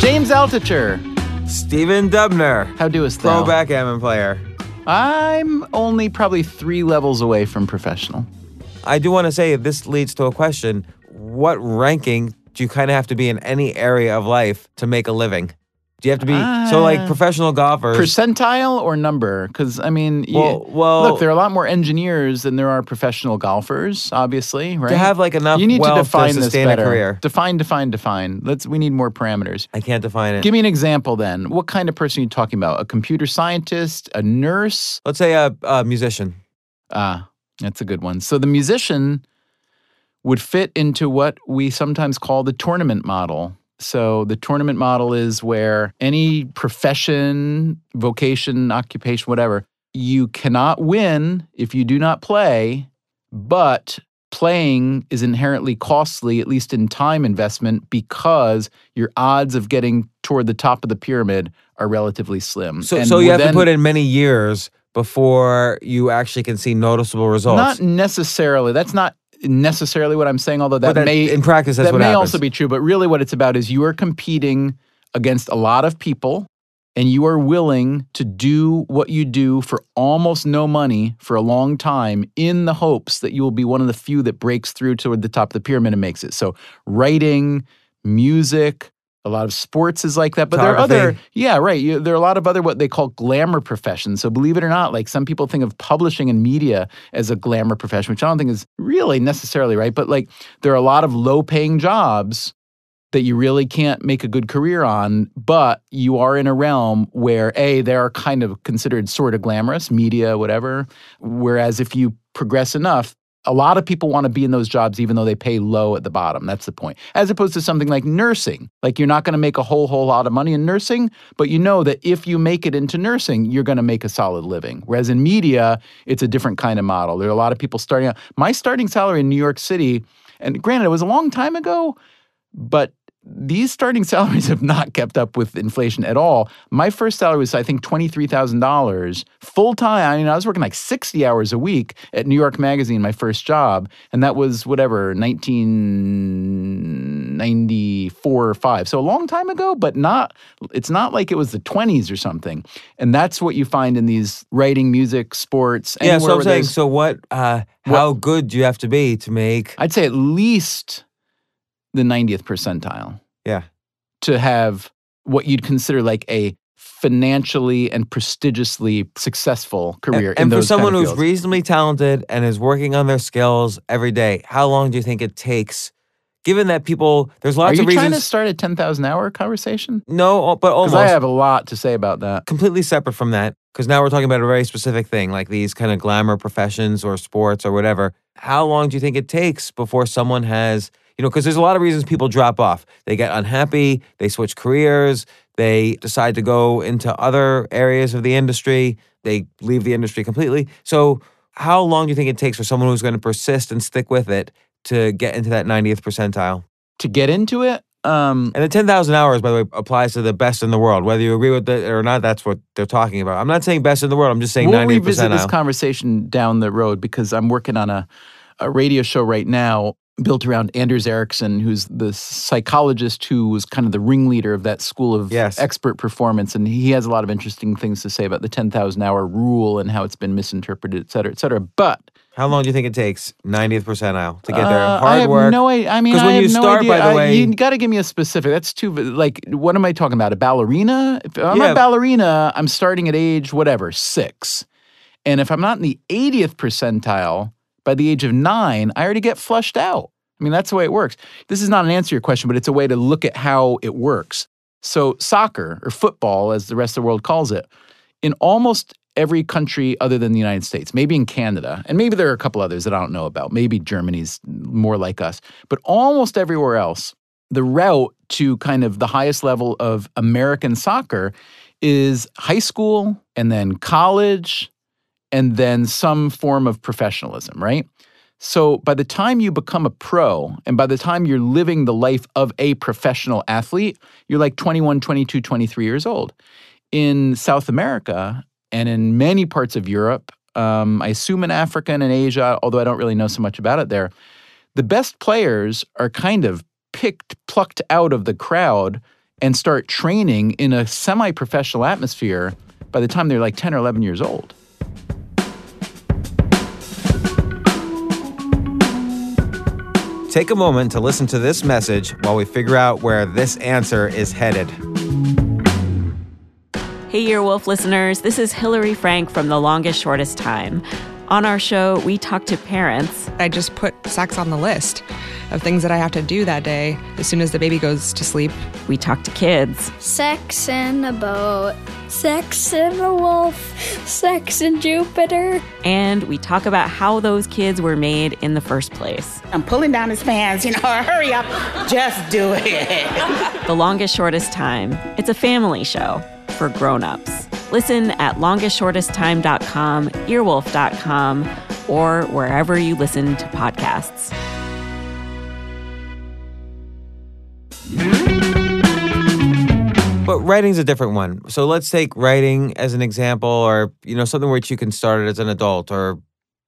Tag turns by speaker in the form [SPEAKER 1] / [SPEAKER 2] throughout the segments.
[SPEAKER 1] James Altucher.
[SPEAKER 2] Stephen Dubner,
[SPEAKER 1] How doest thou?
[SPEAKER 2] pro backgammon player.
[SPEAKER 1] I'm only probably three levels away from professional.
[SPEAKER 2] I do want to say this leads to a question. What ranking do you kind of have to be in any area of life to make a living? Do you have to be so like
[SPEAKER 1] Ah.
[SPEAKER 2] professional golfers?
[SPEAKER 1] Percentile or number? Because I mean, you-
[SPEAKER 2] Well- well-
[SPEAKER 1] look, there are a lot more engineers than there are professional golfers. Obviously, right?
[SPEAKER 2] to have like enough
[SPEAKER 1] you need
[SPEAKER 2] wealth
[SPEAKER 1] to define this
[SPEAKER 2] sustain
[SPEAKER 1] better.
[SPEAKER 2] a career.
[SPEAKER 1] Define, define, define. Let's. We need more parameters.
[SPEAKER 2] I can't define it.
[SPEAKER 1] Give me an example then. What kind of person are you talking about? A computer scientist? A nurse?
[SPEAKER 2] Let's say a, a musician.
[SPEAKER 1] Ah, that's a good one. So the musician would fit into what we sometimes call the tournament model. So the tournament model is where any profession, vocation, occupation, whatever, you cannot win if you do not play, but playing is inherently costly, at least in time investment, because your odds of getting toward the top of the pyramid are relatively slim.
[SPEAKER 2] So,
[SPEAKER 1] And
[SPEAKER 2] so you have to put in many years before you actually can see noticeable results.
[SPEAKER 1] Not necessarily. That's not necessarily what I'm saying, although that,
[SPEAKER 2] that-
[SPEAKER 1] may
[SPEAKER 2] in practice, that's
[SPEAKER 1] that may
[SPEAKER 2] happens.
[SPEAKER 1] also be true. But really, what it's about is you are competing against a lot of people, and you are willing to do what you do for almost no money for a long time, in the hopes that you will be one of the few that breaks through toward the top of the pyramid and makes it. So, writing, music. A lot of sports is like that, but there are other, yeah, right. You, there are a lot of other what they call glamour professions. So believe it or not, like some people think of publishing and media as a glamour profession, which I don't think is really necessarily right. But like there are a lot of low paying jobs that you really can't make a good career on, but you are in a realm where A, they are kind of considered sort of glamorous, media, whatever. Whereas if you progress enough, a lot of people want to be in those jobs even though they pay low at the bottom. That's the point. As opposed to something like nursing. Like you're not going to make a whole whole lot of money in nursing, but you know that if you make it into nursing, you're going to make a solid living. Whereas in media, it's a different kind of model. There are a lot of people starting out. My starting salary in New York City, and granted, it was a long time ago, but these starting salaries have not kept up with inflation at all. My first salary was, I think, $23,000 full time. I mean, I was working like 60 hours a week at New York Magazine, my first job. And that was whatever, 1994 or five. So a long time ago, but not, it's not like it was the 20s or something. And that's what you find in these writing, music, sports.
[SPEAKER 2] yeah, so I'm saying, so what, uh, how good do you have to be to make,
[SPEAKER 1] I'd say at least the 90th percentile.
[SPEAKER 2] yeah.
[SPEAKER 1] to have what you'd consider like a financially and prestigiously successful career
[SPEAKER 2] And, and for
[SPEAKER 1] those kind
[SPEAKER 2] someone
[SPEAKER 1] of
[SPEAKER 2] who's reasonably talented and is working on their skills every day, how long do you think it takes? Given that people, there's lots of reasons.
[SPEAKER 1] Are you trying to start a 10,000 hour conversation?
[SPEAKER 2] no, uh, but
[SPEAKER 1] Because
[SPEAKER 2] almost.
[SPEAKER 1] I have a lot to say about that.
[SPEAKER 2] completely separate from that because now we're talking about a very specific thing like these kind of glamour professions or sports or whatever how long do you think it takes before someone has you know because there's a lot of reasons people drop off they get unhappy they switch careers they decide to go into other areas of the industry they leave the industry completely so how long do you think it takes for someone who's going to persist and stick with it to get into that 90th percentile
[SPEAKER 1] To get into it, um,
[SPEAKER 2] and the 10,000 hours, by the way, applies to the best in the world. Whether you agree with it or not, that's what they're talking about. I'm not saying best in the world. I'm just saying
[SPEAKER 1] we'll
[SPEAKER 2] 90th
[SPEAKER 1] revisit this conversation down the road because I'm working on a, a radio show right now built around Anders Ericsson, who's the psychologist who was kind of the ringleader of that school of
[SPEAKER 2] Yes.
[SPEAKER 1] expert performance. And he has a lot of interesting things to say about the 10,000 hour rule and how it's been misinterpreted, et cetera, et cetera. But
[SPEAKER 2] How long do you think it takes? 90th percentile to get there.
[SPEAKER 1] Uh,
[SPEAKER 2] Hard
[SPEAKER 1] I have
[SPEAKER 2] work.
[SPEAKER 1] No, I, I mean, I have
[SPEAKER 2] you
[SPEAKER 1] no
[SPEAKER 2] start,
[SPEAKER 1] idea.
[SPEAKER 2] by the
[SPEAKER 1] I-
[SPEAKER 2] way-
[SPEAKER 1] you got to give me a specific. That's too like. What am I talking about? A ballerina? If I'm
[SPEAKER 2] Yeah.
[SPEAKER 1] a ballerina, I'm starting at age whatever six, and if I'm not in the 80th percentile by the age of nine, I already get flushed out. I mean, that's the way it works. This is not an answer to your question, but it's a way to look at how it works. So, soccer or football, as the rest of the world calls it, in almost every country other than the United States, maybe in Canada, and maybe there are a couple others that I don't know about. Maybe Germany's more like us, but almost everywhere else, the route to kind of the highest level of American soccer is high school and then college and then some form of professionalism, right? So by the time you become a pro and by the time you're living the life of a professional athlete, you're like 21, 22, 23 years old. In South America, and in many parts of Europe, um, I assume in Africa and in Asia, although I don't really know so much about it there, the best players are kind of picked, plucked out of the crowd and start training in a semi professional atmosphere by the time they're like 10 or 11 years old.
[SPEAKER 2] Take a moment to listen to this message while we figure out where this answer is headed.
[SPEAKER 3] Hey, Earwolf listeners, this is Hillary Frank from The Longest Shortest Time. On our show, we talk to parents.
[SPEAKER 4] I just put sex on the list of things that I have to do that day as soon as the baby goes to sleep.
[SPEAKER 3] We talk to kids.
[SPEAKER 5] Sex in a boat, sex in a wolf, sex in Jupiter.
[SPEAKER 3] And we talk about how those kids were made in the first place.
[SPEAKER 6] I'm pulling down his pants, you know, hurry up, just do it.
[SPEAKER 3] the Longest Shortest Time. It's a family show for grown-ups. Listen at longestshortesttime.com, earwolf.com, or wherever you listen to podcasts.
[SPEAKER 2] But writing's a different one. So let's take writing as an example, or you know, something which you can start as an adult, or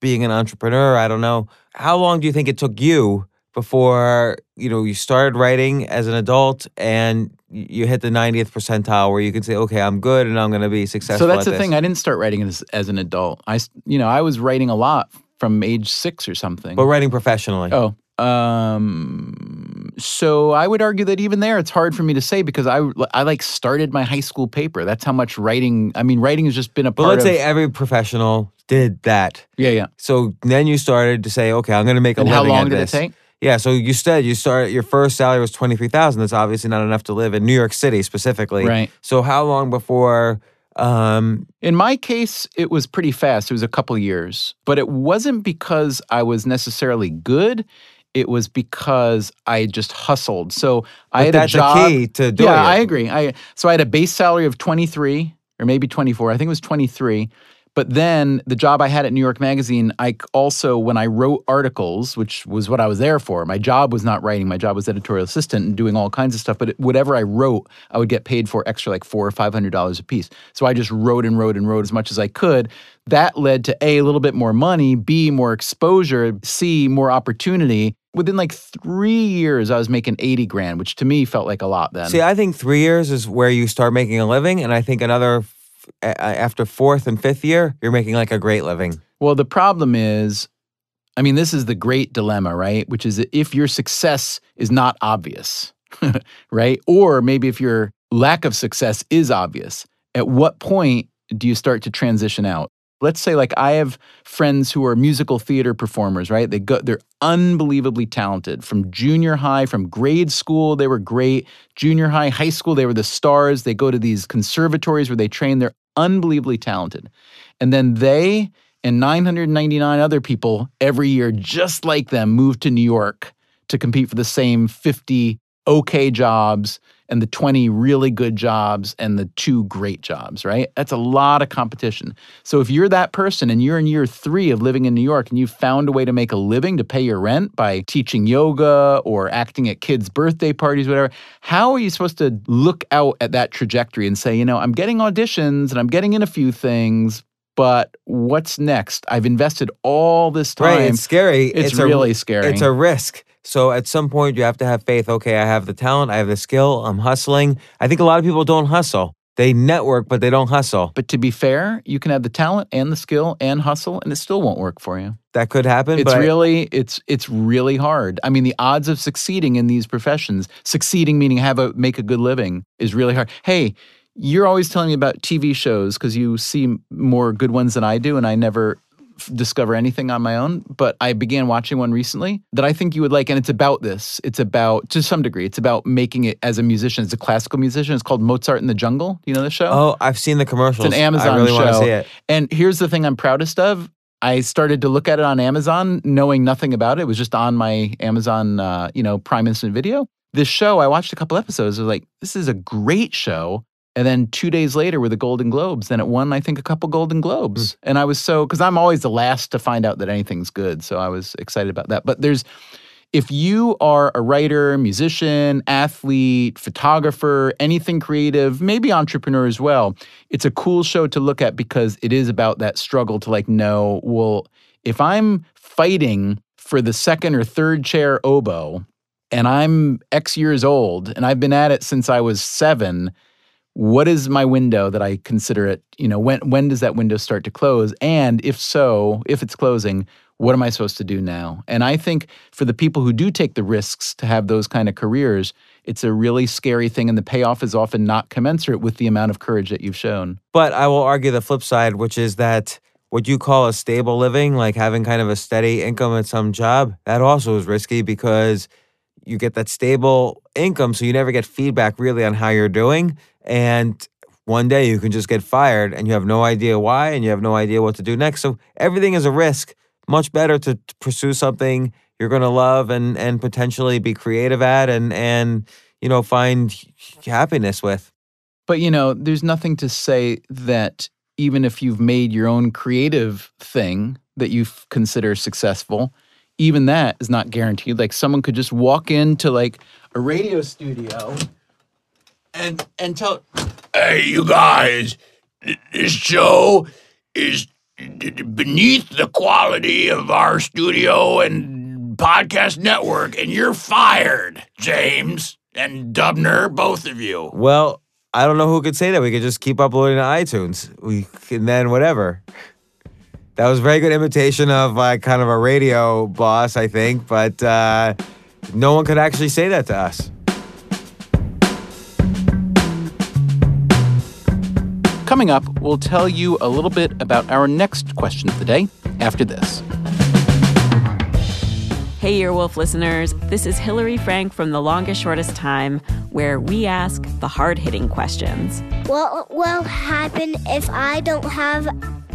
[SPEAKER 2] being an entrepreneur. I don't know. How long do you think it took you before you know you started writing as an adult and you hit the 90th percentile where you can say okay i'm good and i'm going to be successful
[SPEAKER 1] So that's
[SPEAKER 2] at
[SPEAKER 1] the
[SPEAKER 2] this.
[SPEAKER 1] thing. I didn't start writing as, as an adult. I, you know, I was writing a lot from age six or something.
[SPEAKER 2] but writing professionally
[SPEAKER 1] Oh, um, so I would argue that even there, it's hard for me to say because I, I like started my high school paper. That's how much writing. I mean, writing has just been a
[SPEAKER 2] but
[SPEAKER 1] part
[SPEAKER 2] let's
[SPEAKER 1] of.
[SPEAKER 2] say every professional did that
[SPEAKER 1] yeah, yeah.
[SPEAKER 2] so then you started to say okay i'm going to make a
[SPEAKER 1] And how
[SPEAKER 2] living
[SPEAKER 1] long
[SPEAKER 2] at
[SPEAKER 1] did it
[SPEAKER 2] this.
[SPEAKER 1] take?
[SPEAKER 2] Yeah so you said you started your first salary was 23000 that's obviously not enough to live in new york city specifically
[SPEAKER 1] Right.
[SPEAKER 2] so how long before um
[SPEAKER 1] In my case, it was pretty fast. It was a couple years, but it wasn't because I was necessarily good. It was because I just hustled. So I had a job.
[SPEAKER 2] key to doing it.
[SPEAKER 1] yeah,
[SPEAKER 2] it.
[SPEAKER 1] I agree. I so I had a base salary of twenty three or maybe twenty four. I think it was twenty three. But then the job I had at New York Magazine, I also when I wrote articles, which was what I was there for. My job was not writing. My job was editorial assistant and doing all kinds of stuff. But whatever I wrote, I would get paid for extra, like four or five hundred dollars a piece. So I just wrote and wrote and wrote as much as I could. That led to a a little bit more money, b more exposure, c more opportunity. Within like three years, I was making eighty grand, which to me felt like a lot then.
[SPEAKER 2] See, I think three years is where you start making a living, and I think another after fourth and fifth year, you're making like a great living.
[SPEAKER 1] Well, the problem is, I mean, this is the great dilemma, right? Which is if your success is not obvious, right? Or maybe if your lack of success is obvious, at what point do you start to transition out? Let's say like I have friends who are musical theater performers, right? They go they're unbelievably talented. From junior high, from grade school, they were great. Junior high, high school, they were the stars. They go to these conservatories where they train. They're unbelievably talented. And then they and 999 other people every year, just like them, move to New York to compete for the same 50 okay jobs and the 20 really good jobs and the two great jobs, right? That's a lot of competition. So if you're that person and you're in year three of living in New York and you've found a way to make a living to pay your rent by teaching yoga or acting at kids' birthday parties, whatever, how are you supposed to look out at that trajectory and say, you know, I'm getting auditions and I'm getting in a few things, but what's next? I've invested all this time.
[SPEAKER 2] Right? It's scary.
[SPEAKER 1] It's
[SPEAKER 2] a-
[SPEAKER 1] really scary.
[SPEAKER 2] It's a risk. So at some point, you have to have faith. Okay, I have the talent, I have the skill, I'm hustling. I think a lot of people don't hustle. They network, but they don't hustle.
[SPEAKER 1] But to be fair, you can have the talent and the skill and hustle, and it still won't work for you.
[SPEAKER 2] That could happen.
[SPEAKER 1] It's
[SPEAKER 2] I-
[SPEAKER 1] really it's it's really hard. I mean, the odds of succeeding in these professions, succeeding meaning have a make a good living, is really hard. Hey, you're always telling me about TV shows because you see more good ones than I do, and I never f- discover anything on my own. But I began watching one recently that I think you would like, and it's about this. It's about to some degree, it's about making it as a musician, as a classical musician. It's called Mozart in the Jungle. Do you know the show?
[SPEAKER 2] Oh, I've seen the commercials.
[SPEAKER 1] It's an Amazon
[SPEAKER 2] I really
[SPEAKER 1] show.
[SPEAKER 2] want to see it.
[SPEAKER 1] And here's the thing I'm proudest of. I started to look at it on Amazon, knowing nothing about it. It was just on my Amazon, uh, you know, Prime Instant Video. This show, I watched a couple episodes. I was like, this is a great show. And then two days later were the Golden Globes. Then it won, I think, a couple Golden Globes. Hmm. And I was so, because I'm always the last to find out that anything's good. So I was excited about that. But there's, if you are a writer, musician, athlete, photographer, anything creative, maybe entrepreneur as well, it's a cool show to look at because it is about that struggle to like know, well, if I'm fighting for the second or third chair oboe and I'm X years old and I've been at it since I was seven, what is my window that I consider it? You know, when when does that window start to close? And if so, if it's closing, what am I supposed to do now? And I think for the people who do take the risks to have those kind of careers, it's a really scary thing, and the payoff is often not commensurate with the amount of courage that you've shown.
[SPEAKER 2] But I will argue the flip side, which is that what you call a stable living, like having kind of a steady income at some job, that also is risky because you get that stable income, so you never get feedback really on how you're doing. And one day you can just get fired and you have no idea why and you have no idea what to do next. So everything is a risk. Much better to, pursue something you're going to love and and potentially be creative at and and you know find happiness with.
[SPEAKER 1] But you know, there's nothing to say that even if you've made your own creative thing that you consider successful, even that is not guaranteed. Like someone could just walk into like a radio studio and and tell,
[SPEAKER 7] "Hey, you guys, this show is beneath the quality of our studio and podcast network, and you're fired, James and Dubner, both of you."
[SPEAKER 2] Well, I don't know who could say that. We could just keep uploading to iTunes. We can then whatever. That was a very good imitation of uh, kind of a radio boss, I think, but uh, no one could actually say that to us.
[SPEAKER 1] Coming up, we'll tell you a little bit about our next question of the day after this.
[SPEAKER 3] Hey, Earwolf listeners. This is Hillary Frank from The Longest Shortest Time, where we ask the hard hitting questions.
[SPEAKER 5] What will happen if I don't have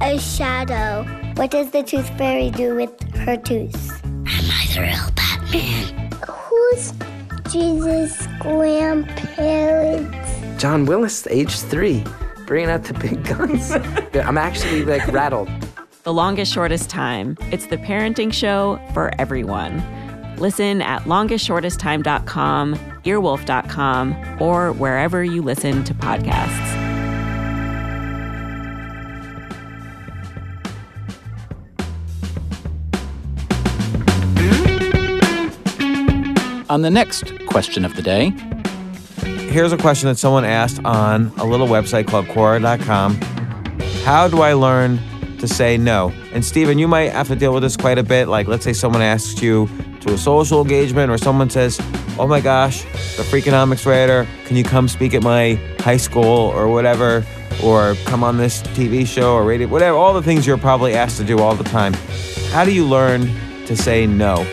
[SPEAKER 5] a shadow? What does the tooth fairy do with her tooth?
[SPEAKER 6] Am I the real Batman?
[SPEAKER 5] Who's Jesus' grandparents?
[SPEAKER 8] John Willis, age three, bringing out the big guns. I'm actually like rattled.
[SPEAKER 3] The Longest Shortest Time. It's the parenting show for everyone. Listen at longestshortesttime.com, earwolf.com, or wherever you listen to podcasts.
[SPEAKER 1] On the next question of the day,
[SPEAKER 2] Here's a question that someone asked on a little website called Quora.com. How do I learn to say no? And Stephen, you might have to deal with this quite a bit. Like, let's say someone asks you to a social engagement, or someone says, Oh my gosh, the Freakonomics writer, can you come speak at my high school or whatever? Or come on this TV show or radio, whatever, all the things you're probably asked to do all the time. How do you learn to say no?